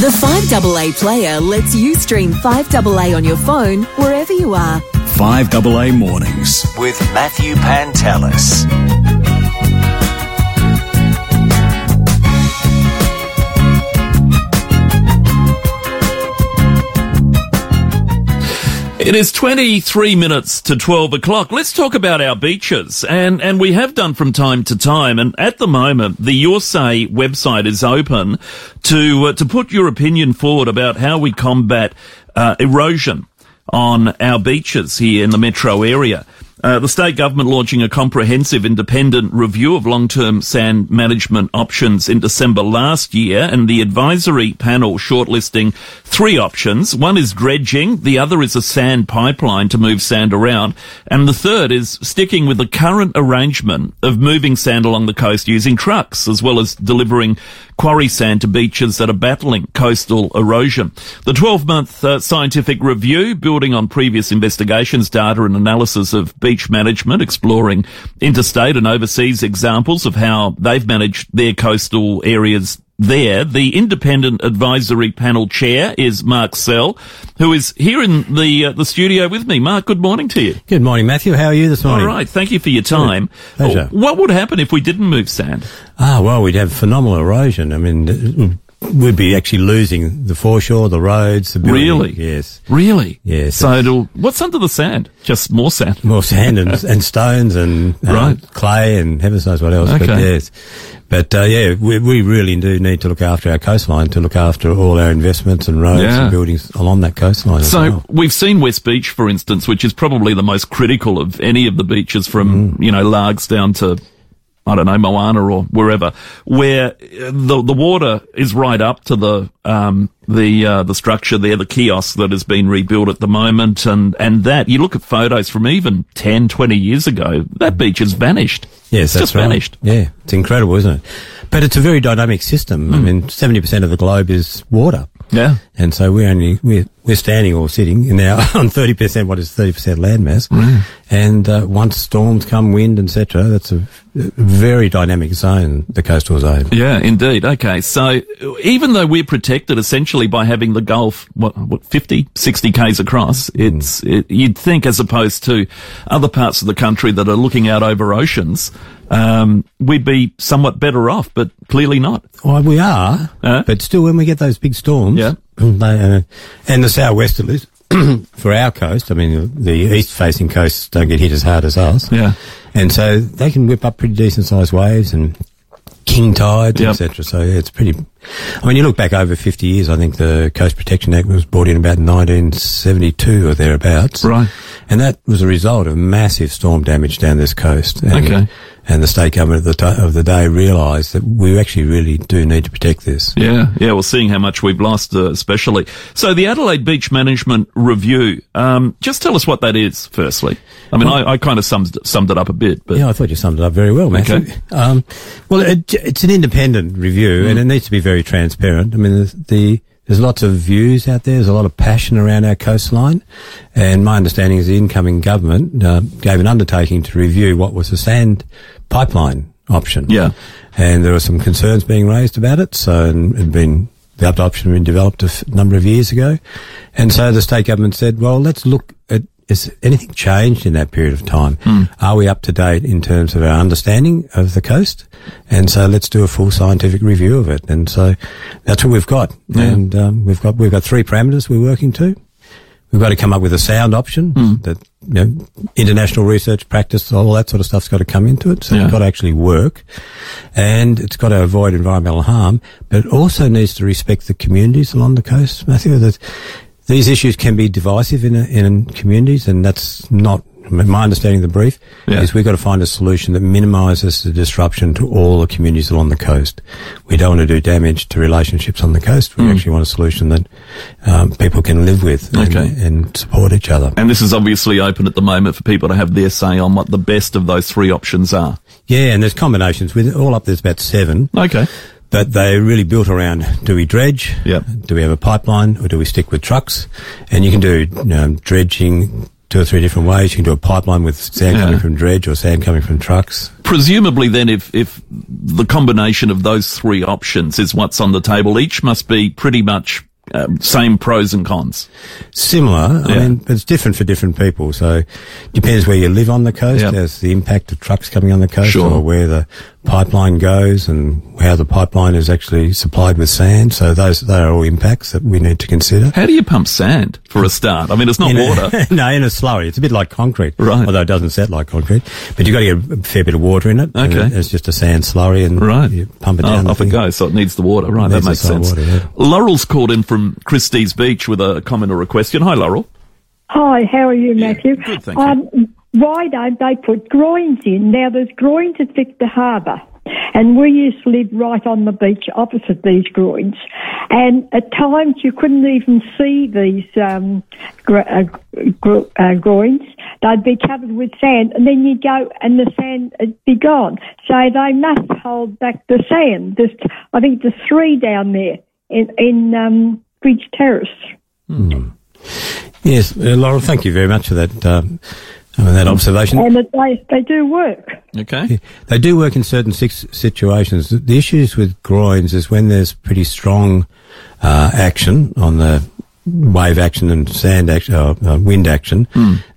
The 5AA player lets you stream 5AA on your phone wherever you are. 5AA Mornings with Matthew Pantelis. It is 23 minutes to 12 o'clock. Let's talk about our beaches. And, and we have done from time to time. And at the moment, the Your Say website is open to, uh, to put your opinion forward about how we combat, uh, erosion on our beaches here in the metro area. Uh, the state government launching a comprehensive independent review of long-term sand management options in December last year, and the advisory panel shortlisting three options. One is dredging, the other is a sand pipeline to move sand around, and the third is sticking with the current arrangement of moving sand along the coast using trucks, as well as delivering quarry sand to beaches that are battling coastal erosion. The 12-month uh, scientific review, building on previous investigations, data and analysis of beach management, exploring interstate and overseas examples of how they've managed their coastal areas there. The independent advisory panel chair is Mark Searle, who is here in the uh, the studio with me. Mark, good morning to you. Good morning, Matthew. How are you this morning? All right, thank you for your time. Pleasure. What would happen if we didn't move sand? Ah, well, we'd have phenomenal erosion. I mean, we'd be actually losing the foreshore, the roads, the building. Really? Yes. Really? Yes. So it'll, what's under the sand? Just more sand. More sand and, and stones and uh, Right. clay and heaven knows what else. But Okay. yes. But uh, yeah, we, we really do need to look after our coastline, to look after all our investments and roads Yeah. and buildings along that coastline. as So well. we've seen West Beach, for instance, which is probably the most critical of any of the beaches from, Mm. you know, Largs down to, I don't know, Moana or wherever, where uh, the, the water is right up to the, um, the, uh, the structure there, the kiosk that has been rebuilt at the moment. And, and that, you look at photos from even 10, 20 years ago, that beach has vanished. Yes, it's that's just right. vanished. Yeah, it's incredible, isn't it? But it's a very dynamic system. I Hmm. mean, 70% of the globe is water. Yeah. And so we're only, we're, we're standing or sitting now on 30%, what is 30% landmass. And, uh, once storms come, wind, etc., that's a, a very dynamic zone, the coastal zone. Yeah, indeed. Okay. So even though we're protected essentially by having the Gulf, what, what 50, 60 Ks across, it's, it, you'd think as opposed to other parts of the country that are looking out over oceans, um, we'd be somewhat better off, but clearly not. Well, we are, Uh? but still when we get those big storms, Yeah. they, uh, and the southwesterlies, for our coast, I mean, the east facing coasts don't get hit as hard as us. Yeah. And so they can whip up pretty decent sized waves and king tides, Yep. etc. So yeah, it's pretty. I mean, you look back over 50 years, I think the Coast Protection Act was brought in about 1972 or thereabouts. Right. And that was a result of massive storm damage down this coast. And, Okay. And the state government of the, ti- of the day realised that we actually really do need to protect this. Yeah, yeah. Well, seeing how much we've lost, uh, especially. So the Adelaide Beach Management Review. Um, just tell us what that is. Firstly, I mean, I, I kind of summed summed it up a bit, but Yeah, I thought you summed it up very well, Matthew. Okay. Um, well, it, it's an independent review, and it needs to be very transparent. I mean, the, the there's lots of views out there. There's a lot of passion around our coastline, and my understanding is the incoming government uh, gave an undertaking to review what was the sand pipeline option. Yeah. and there were some concerns being raised about it. So, and, and been the other option had been developed a f- number of years ago, and so the state government said, well, let's look at is anything changed in that period of time? Are we up to date in terms of our understanding of the coast? And so let's do a full scientific review of it. And so that's what we've got. And um, we've got we've got three parameters we're working to. We've got to come up with a sound option that you know, international research practice, all that sort of stuff's got to come into it. So Yeah. it's got to actually work, and it's got to avoid environmental harm, but it also needs to respect the communities along the coast. Matthew, that these issues can be divisive in in communities, and that's not. My understanding of the brief Yeah. is we've got to find a solution that minimises the disruption to all the communities along the coast. We don't want to do damage to relationships on the coast. We actually want a solution that um, people can live with and, Okay. and support each other. and this is obviously open at the moment for people to have their say on what the best of those three options are. Yeah, and there's combinations with all up. There's about seven. Okay. But they're really built around do we dredge? Yep. Do we have a pipeline or do we stick with trucks? And you can do you know, dredging, two or three different ways. You can do a pipeline with sand Yeah. coming from dredge or sand coming from trucks. Presumably, then, if if the combination of those three options is what's on the table, each must be pretty much um, same pros and cons. Similar, Yeah. I mean, but it's different for different people. So depends where you live on the coast. Yep. There's the impact of trucks coming on the coast Sure. or where the pipeline goes and how the pipeline is actually supplied with sand. So those, they are all impacts that we need to consider. How do you pump sand for a start? I mean, it's not In a- water. no, in a slurry. It's a bit like concrete. Right. Although it doesn't set like concrete. But you've got to get a fair bit of water in it. and Okay. It's just a sand slurry and Right. you pump it Oh, down. the off it thing. goes. So it needs the water. Right. That makes sense. water, yeah. Laurel's called in from Christie's Beach with a comment or a question. Hi, Laurel. Hi, how are you, Matthew? good, thank you. um, Why don't they put groins in? Now, there's groins at Victor Harbor, and we used to live right on the beach opposite these groins. And at times you couldn't even see these um, gr- uh, gr- uh, groins. They'd be covered with sand, and then you'd go and the sand would be gone. So they must hold back the sand. There's, I think there's three down there in, in um, Bridge Terrace. Yes, uh, Laurel, thank you very much for that, um, mean, that observation. And it, they, they do work. Okay. They do work in certain six situations. The- The issues with groins is when there's pretty strong uh, action on the wave action and sand action, uh, uh, wind action,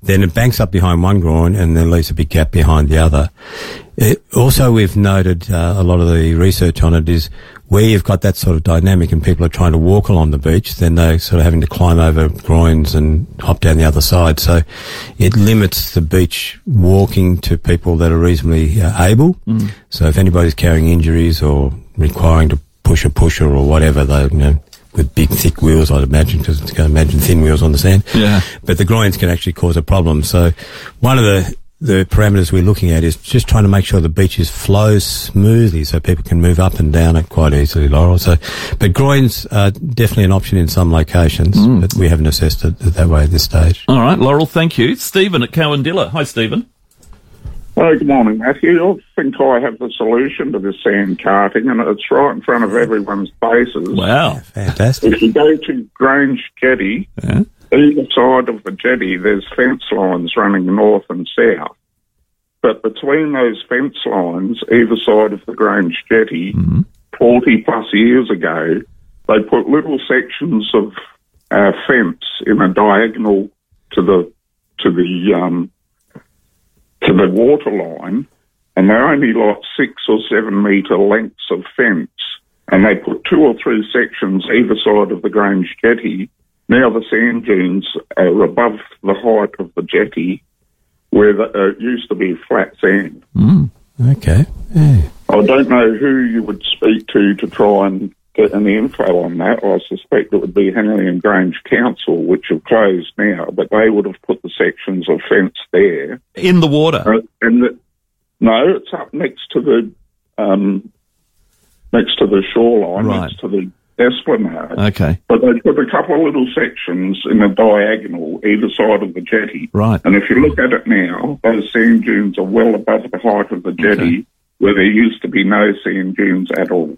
then it banks up behind one groin and then leaves a big gap behind the other. It, also, we've noted uh, a lot of the research on it is where you've got that sort of dynamic and people are trying to walk along the beach, then they're sort of having to climb over groins and hop down the other side. So it limits the beach walking to people that are reasonably uh, able. So if anybody's carrying injuries or requiring to push a pusher or whatever, they, you know, with big thick wheels, I'd imagine, because it's going to imagine thin wheels on the sand. Yeah. But the groins can actually cause a problem. So one of the the parameters we're looking at is just trying to make sure the beaches flow smoothly so people can move up and down it quite easily, Laurel. So, but groins are definitely an option in some locations, mm. but we haven't assessed it that way at this stage. All right, Laurel, thank you. Stephen at Cowandilla. Hi, Stephen. Oh, good morning, Matthew. I think I have the solution to this sand carting, and it's right in front of everyone's faces. Wow. Fantastic. If you go to Grange Jetty, Yeah. Either side of the jetty, there's fence lines running north and south. But between those fence lines, either side of the Grange Jetty, 40 plus years ago, they put little sections of uh, fence in a diagonal to the to the um, to the water line, and they're only like six or seven metre lengths of fence, and they put two or three sections either side of the Grange Jetty. Now the sand dunes are above the height of the jetty, where the, uh, it used to be flat sand. Okay. Yeah. I don't know who you would speak to to try and get any info on that. I suspect it would be Henley and Grange Council, which have closed now, but they would have put the sections of fence there. In the water. Uh, and the, no, it's up next to the um, next to the shoreline, Right. next to the esplanade. Okay. But they put a couple of little sections in a diagonal either side of the jetty. Right. And if you look at it now, those sand dunes are well above the height of the jetty, Okay. where there used to be no sand dunes at all.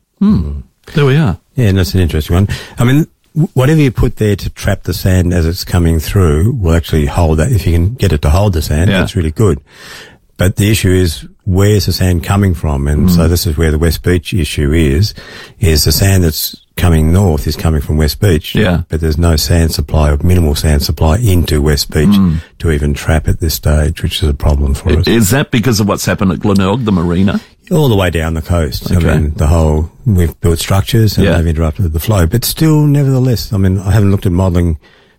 There we are. Yeah, and that's an interesting one. I mean, whatever you put there to trap the sand as it's coming through will actually hold that. If you can get it to hold the sand, Yeah. that's really good. But the issue is, where's the sand coming from? And Mm. so this is where the West Beach issue is, is the sand that's coming north is coming from West Beach. Yeah. But there's no sand supply or minimal sand supply into West Beach Mm. to even trap at this stage, which is a problem for us. Is that because of what's happened at Glenelg, the marina? all the way down the coast. Okay. I mean, the whole, we've built structures and Yeah. they've interrupted the flow, but still, nevertheless, I mean, I haven't looked at modelling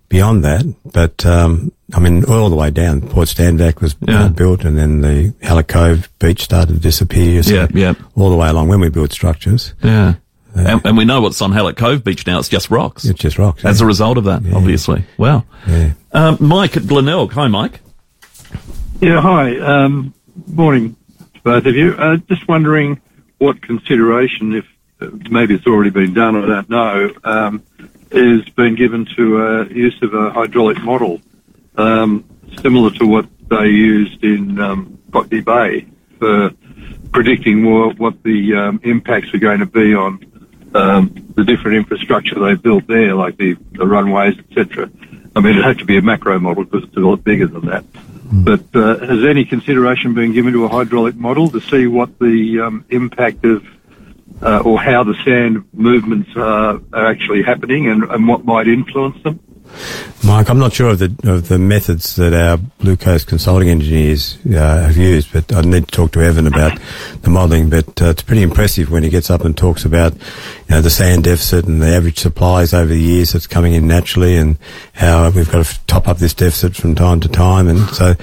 beyond that, but, um, I mean, all the way down, Port Stanvac was Yeah. uh, built and then the Hallett Cove beach started to disappear. So Yeah, yeah. All the way along when we built structures, Yeah. And, and we know what's on Hallett Cove Beach now. It's just rocks. it's just rocks. As yeah. a result of that, obviously. Wow. Yeah. Um, Mike at Glenelg. Hi, Mike. Yeah, hi. Um, morning, to both of you. Uh, just wondering what consideration, if uh, maybe it's already been done, I don't know, um, is been given to uh, use of a hydraulic model, um, similar to what they used in um, Botany Bay for predicting more what the um, impacts are going to be on um, the different infrastructure they built there, like the, the runways, etc. I mean, it had to be a macro model because it's a lot bigger than that. But uh, has any consideration been given to a hydraulic model to see what the um, impact of uh, or how the sand movements are, are actually happening and, and what might influence them? Mike, I'm not sure of the of the methods that our Blue Coast consulting engineers uh, have used, but I need to talk to Evan about the modelling. But uh, it's pretty impressive when he gets up and talks about you know, the sand deficit and the average supplies over the years that's coming in naturally, and how we've got to top up this deficit from time to time. And so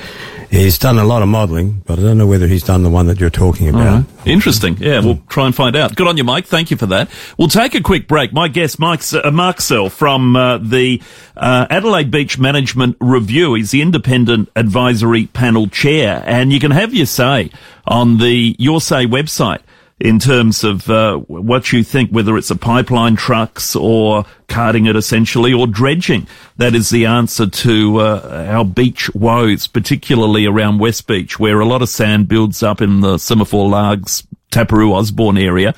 He's done a lot of modelling, but I don't know whether he's done the one that you're talking about. Right. Interesting. Yeah, we'll try and find out. Good on you, Mike. Thank you for that. We'll take a quick break. My guest, Mike, uh, Mark Searle from uh, the uh, Adelaide Beach Management Review. He's the independent advisory panel chair, and you can have your say on the Your Say website in terms of uh, what you think, whether it's a pipeline trucks or carting it essentially or dredging. That is the answer to uh, our beach woes, particularly around West Beach, where a lot of sand builds up in the Semaphore Largs, Taperoo, Osborne area,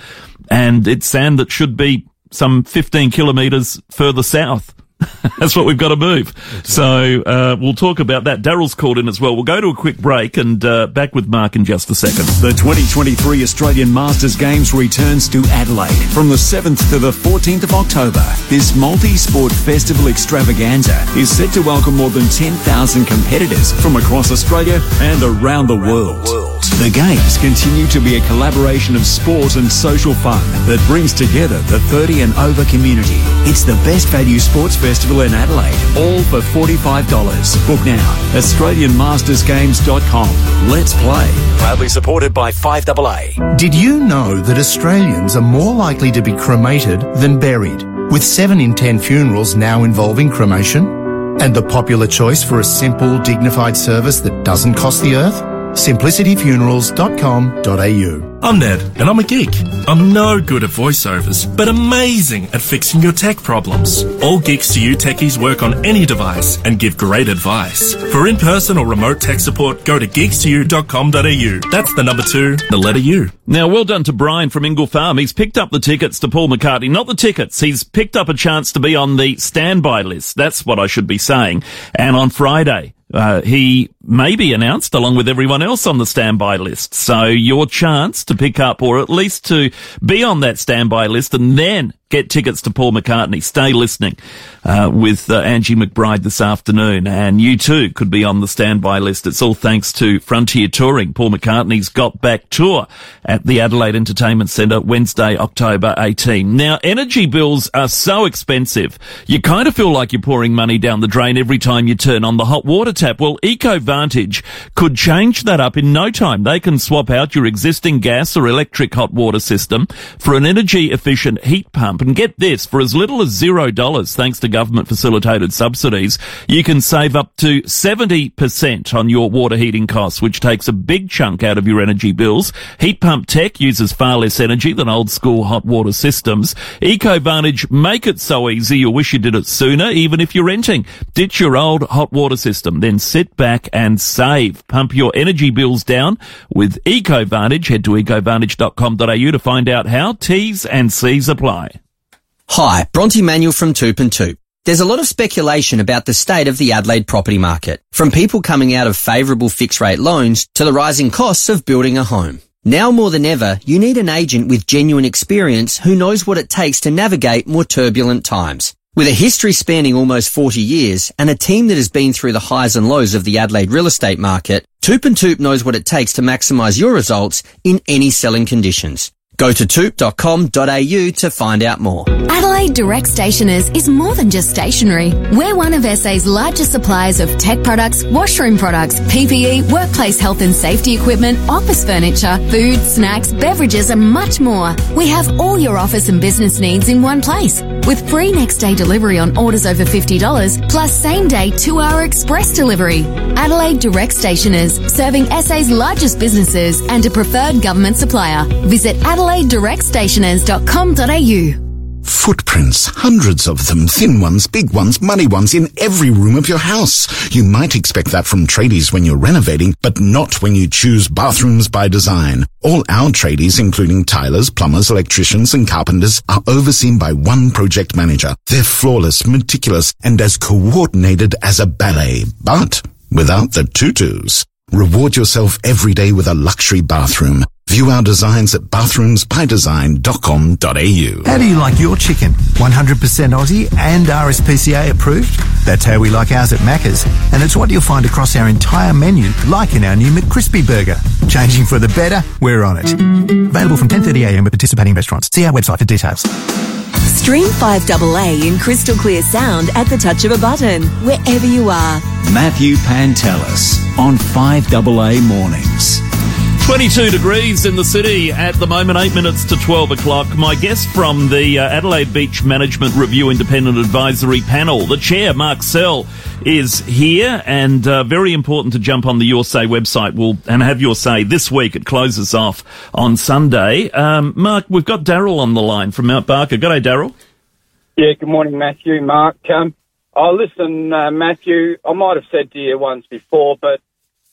and it's sand that should be some 15 kilometres further south. That's what we've got to move. So uh, we'll talk about that. Daryl's called in as well. We'll go to a quick break and uh, back with Mark in just a second. The 2023 Australian Masters Games returns to Adelaide from the 7th to the 14th of October. This multi-sport festival extravaganza is set to welcome more than 10,000 competitors from across Australia and around the world. The Games continue to be a collaboration of sport and social fun that brings together the 30 and over community. It's the best value sports Festival in Adelaide, all for $45. Book now, AustralianMastersGames.com. Let's play. Proudly supported by 5AA. Did you know that Australians are more likely to be cremated than buried, with 7 in 10 funerals now involving cremation? And the popular choice for a simple, dignified service that doesn't cost the earth? simplicityfunerals.com.au. I'm Ned, and I'm a geek. I'm no good at voiceovers, but amazing at fixing your tech problems. All Geeks to You techies work on any device and give great advice. For in-person or remote tech support, go to geeks2u.com.au. That's the number two, the letter U. Now, well done to Brian from Ingle Farm. He's picked up the tickets to Paul McCartney. Not the tickets. He's picked up a chance to be on the standby list. That's what I should be saying. And on Friday, uh, he may be announced along with everyone else on the standby list. So your chance to pick up or at least to be on that standby list and then get tickets to Paul McCartney. Stay listening uh, with uh, Angie McBride this afternoon, and you too could be on the standby list. It's all thanks to Frontier Touring. Paul McCartney's Got Back tour at the Adelaide Entertainment Centre Wednesday, October 18. Now, energy bills are so expensive, you kind of feel like you're pouring money down the drain every time you turn on the hot water tap. Well, EcoVantage could change that up in no time. They can swap out your existing gas or electric hot water system for an energy efficient heat pump and get this, for as little as zero dollars, thanks to government facilitated subsidies, you can save up to 70% on your water heating costs, which takes a big chunk out of your energy bills. Heat pump tech uses far less energy than old school hot water systems. EcoVantage make it so easy you wish you did it sooner, even if you're renting. Ditch your old hot water system, then sit back and save. Pump your energy bills down with EcoVantage. Head to ecovantage.com.au to find out how T's and C's apply. Hi, Bronte Manuel from Toop and Toop. There's a lot of speculation about the state of the Adelaide property market, from people coming out of favourable fixed rate loans to the rising costs of building a home. Now more than ever, you need an agent with genuine experience who knows what it takes to navigate more turbulent times. With a history spanning almost 40 years and a team that has been through the highs and lows of the Adelaide real estate market, Toop and Toop knows what it takes to maximise your results in any selling conditions. Go to toop.com.au to find out more. Adelaide Direct Stationers is more than just stationery. We're one of SA's largest suppliers of tech products, washroom products, PPE, workplace health and safety equipment, office furniture, food, snacks, beverages, and much more. We have all your office and business needs in one place. With free next day delivery on orders over $50, plus same day two hour express delivery. Adelaide Direct Stationers, serving SA's largest businesses and a preferred government supplier. Visit Adelaide AdelaideDirectStationers.com.au. Footprints, hundreds of them, thin ones, big ones, muddy ones, in every room of your house. You might expect that from tradies when you're renovating, but not when you choose Bathrooms by Design. All our tradies, including tilers, plumbers, electricians, and carpenters, are overseen by one project manager. They're flawless, meticulous, and as coordinated as a ballet, but without the tutus. Reward yourself every day with a luxury bathroom. View our designs at bathroomsbydesign.com.au. How do you like your chicken? 100% Aussie and RSPCA approved? That's how we like ours at Macca's. And it's what you'll find across our entire menu, like in our new McCrispy burger. Changing for the better? We're on it. Available from 10.30am at participating restaurants. See our website for details. Stream 5AA in crystal clear sound at the touch of a button, wherever you are. Matthew Pantelis on 5AA Mornings. 22 degrees in the city at the moment, 8 minutes to 12 o'clock. My guest from the uh, Adelaide Beach Management Review Independent Advisory Panel, the chair, Mark Searle, is here and uh, very important to jump on the Your Say website will and have your say this week. It closes off on Sunday. Um, Mark, we've got Daryl on the line from Mount Barker. Good day, Daryl. Yeah, good morning, Matthew, Mark. Um, oh, listen, uh, Matthew, I might have said to you once before, but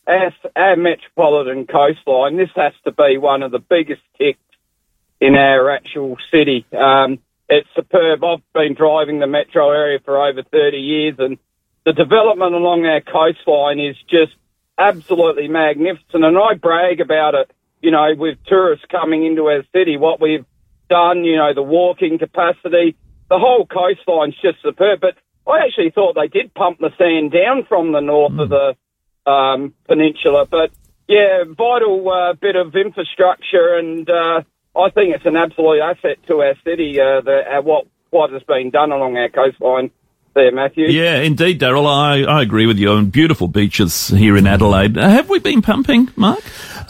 our, our metropolitan coastline, this has to be one of the biggest ticks in our actual city. Um, it's superb. I've been driving the metro area for over 30 years and the development along our coastline is just absolutely magnificent. And I brag about it, you know, with tourists coming into our city, what we've done, you know, the walking capacity, the whole coastline's just superb. But I actually thought they did pump the sand down from the north of the um, peninsula. But yeah, vital uh, bit of infrastructure, and uh, I think it's an absolute asset to our city. Uh, the, uh, what what has been done along our coastline there, Matthew. Yeah, indeed, Daryl. I, I agree with you. And beautiful beaches here in Adelaide. Uh, have we been pumping, Mark?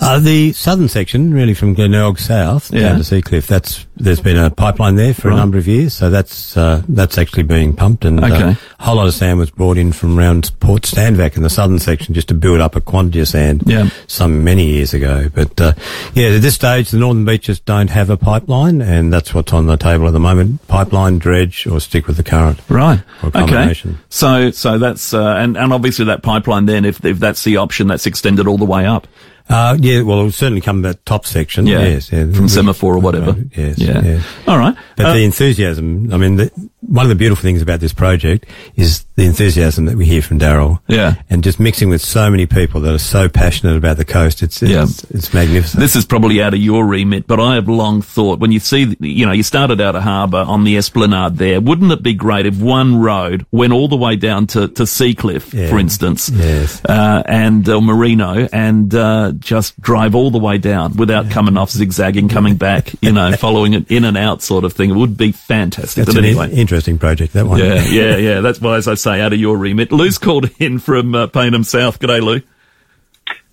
Uh, the southern section, really from Glenelg south Yeah. down to Seacliff, that's there's been a pipeline there for Right. a number of years, so that's uh, that's actually being pumped, and Okay. uh, a whole lot of sand was brought in from around Port Stanvac in the southern section just to build up a quantity of sand. Yeah. some many years ago, but uh, yeah, at this stage, the northern beaches don't have a pipeline, and that's what's on the table at the moment: pipeline, dredge, or stick with the current. Right. Or Okay. So, so that's, uh, and, and obviously that pipeline then, if, if that's the option, that's extended all the way up. Uh, yeah, well, it'll certainly come that top section. Yeah. Yes, yeah. From semaphore or whatever. Yes, Yeah. yeah. All right. But Uh, the enthusiasm, I mean, the, one of the beautiful things about this project is the enthusiasm that we hear from Daryl. Yeah. And just mixing with so many people that are so passionate about the coast. It's, Yeah. it's, it's magnificent. This is probably out of your remit, but I have long thought when you see, you know, you started Outer Harbor on the Esplanade there. Wouldn't it be great if one road went all the way down to, to Seacliff, Yeah. for instance, Yes. uh, and uh, Marino, and uh, just drive all the way down without coming off zigzagging, coming back, you know, following it in and out sort of thing. It would be fantastic. That's but an anyway. in- interesting project, that one. Yeah, yeah, yeah. That's why, as I say, out of your remit. Lou's called in from uh, Payneham South. G'day, Lou.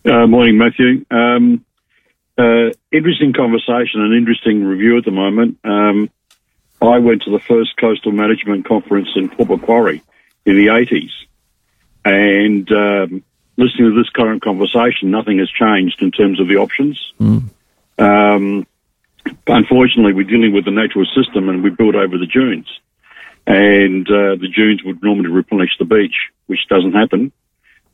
Uh, morning, Matthew. Um, uh, interesting conversation and interesting review at the moment. Um, I went to the first coastal management conference in Port Macquarie in the 80s, and um, listening to this current conversation, nothing has changed in terms of the options. Um, unfortunately, we're dealing with the natural system, and we built over the dunes, and uh, the dunes would normally replenish the beach, which doesn't happen.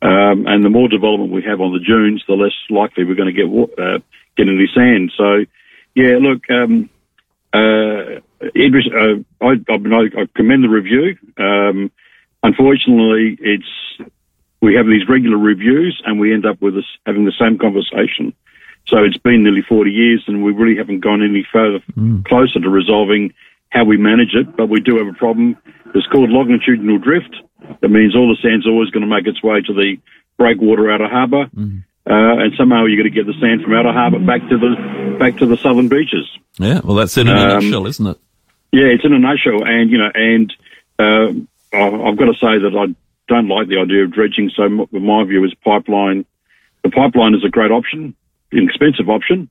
Um, and the more development we have on the dunes, the less likely we're going to get uh, get any sand. So, yeah, look, um, uh, uh, I, I, mean, I, I commend the review. Um, unfortunately, it's we have these regular reviews, and we end up with us having the same conversation. So it's been nearly 40 years, and we really haven't gone any further closer to resolving how we manage it. But we do have a problem. It's called longitudinal drift. That means all the sand's always going to make its way to the breakwater outer harbour, uh, and somehow you're going to get the sand from outer harbour back to the back to the southern beaches. Yeah, well, that's in a Um, nutshell, isn't it? Yeah, it's in a nutshell, and you know, and uh, I- I've got to say that I don't like the idea of dredging. So, my view is pipeline. The pipeline is a great option, an expensive option.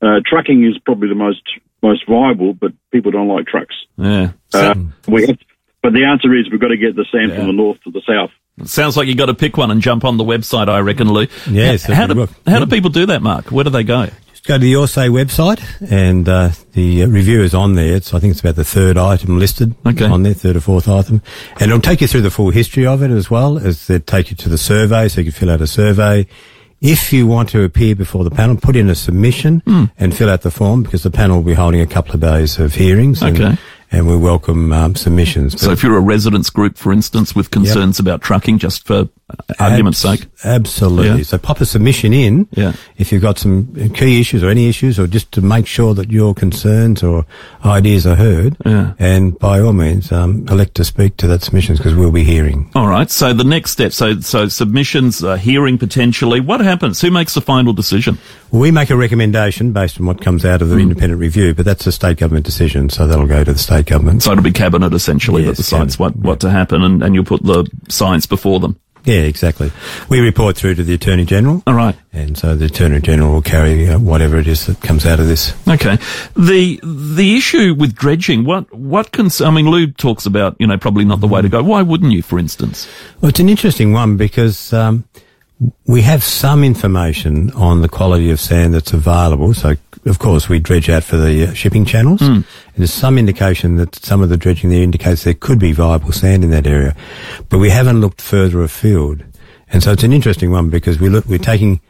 Uh, trucking is probably the most most viable, but people don't like trucks. Yeah. Uh, we have, but the answer is we've got to get the sand from the north to the south. Sounds like you've got to pick one and jump on the website, I reckon, Lou. Yes, How, how do how do people do that, Mark? Where do they go? Just go to the Your Say website, and uh, the uh, review is on there. It's, I think it's about the third item listed Okay. on there, third or fourth item. And it'll take you through the full history of it as well, as they take you to the survey, so you can fill out a survey. If you want to appear before the panel, put in a submission Hmm. and fill out the form because the panel will be holding a couple of days of hearings. And, Okay. And we welcome um, submissions. So if you're a residents group, for instance, with concerns about trucking, just for argument's Abs- sake. Absolutely. Yeah. So pop a submission in. Yeah. If you've got some key issues or any issues, or just to make sure that your concerns or ideas are heard. Yeah. And by all means, um, elect to speak to that submissions because we'll be hearing. All right. So the next step, so so submissions, uh, hearing potentially. What happens? Who makes the final decision? We make a recommendation based on what comes out of the independent review, but that's a state government decision, so that'll go to the state government. So it'll be cabinet essentially that Yes, decides what, what to happen, and, and you'll put the science before them. Yeah, exactly. We report through to the Attorney General. All right. And so the Attorney General will carry uh, whatever it is that comes out of this. Okay. The the issue with dredging, what what cons- I mean, Lou talks about, you know, probably not the way to go. Why wouldn't you, for instance? Well, it's an interesting one because um, we have some information on the quality of sand that's available. So, of course, we dredge out for the uh, shipping channels. And there's some indication that some of the dredging there indicates there could be viable sand in that area. But we haven't looked further afield. And so it's an interesting one because we look, we're taking,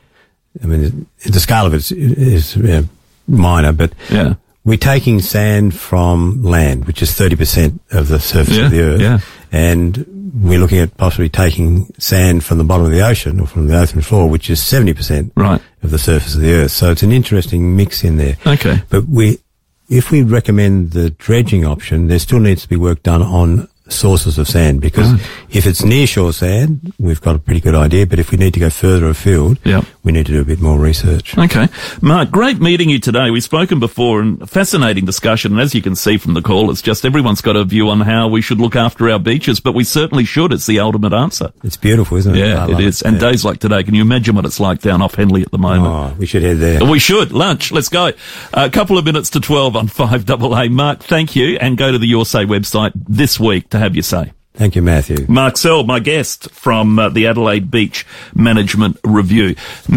I mean, the scale of it is, is uh, minor, but Yeah. we're taking sand from land, which is 30% of the surface Yeah, of the earth. yeah. And we're looking at possibly taking sand from the bottom of the ocean or from the ocean floor, which is 70% Right. of the surface of the earth. So it's an interesting mix in there. Okay. But we, if we recommend the dredging option, there still needs to be work done on sources of sand because ah. if it's near shore sand, we've got a pretty good idea. But if we need to go further afield, Yeah. we need to do a bit more research. Okay. Mark, great meeting you today. We've spoken before and a fascinating discussion. And as you can see from the call, it's just everyone's got a view on how we should look after our beaches, but we certainly should. It's the ultimate answer. It's beautiful, isn't it? Yeah, it is. it. And Yeah. days like today, can you imagine what it's like down off Henley at the moment? Oh, we should head there. We should. Lunch. Let's go. A couple of minutes to 12 on 5AA. Mark, thank you. And go to the Your Say website this week to have your say. Thank you, Matthew. Mark Searle, my guest from uh, the Adelaide Beach Management Review.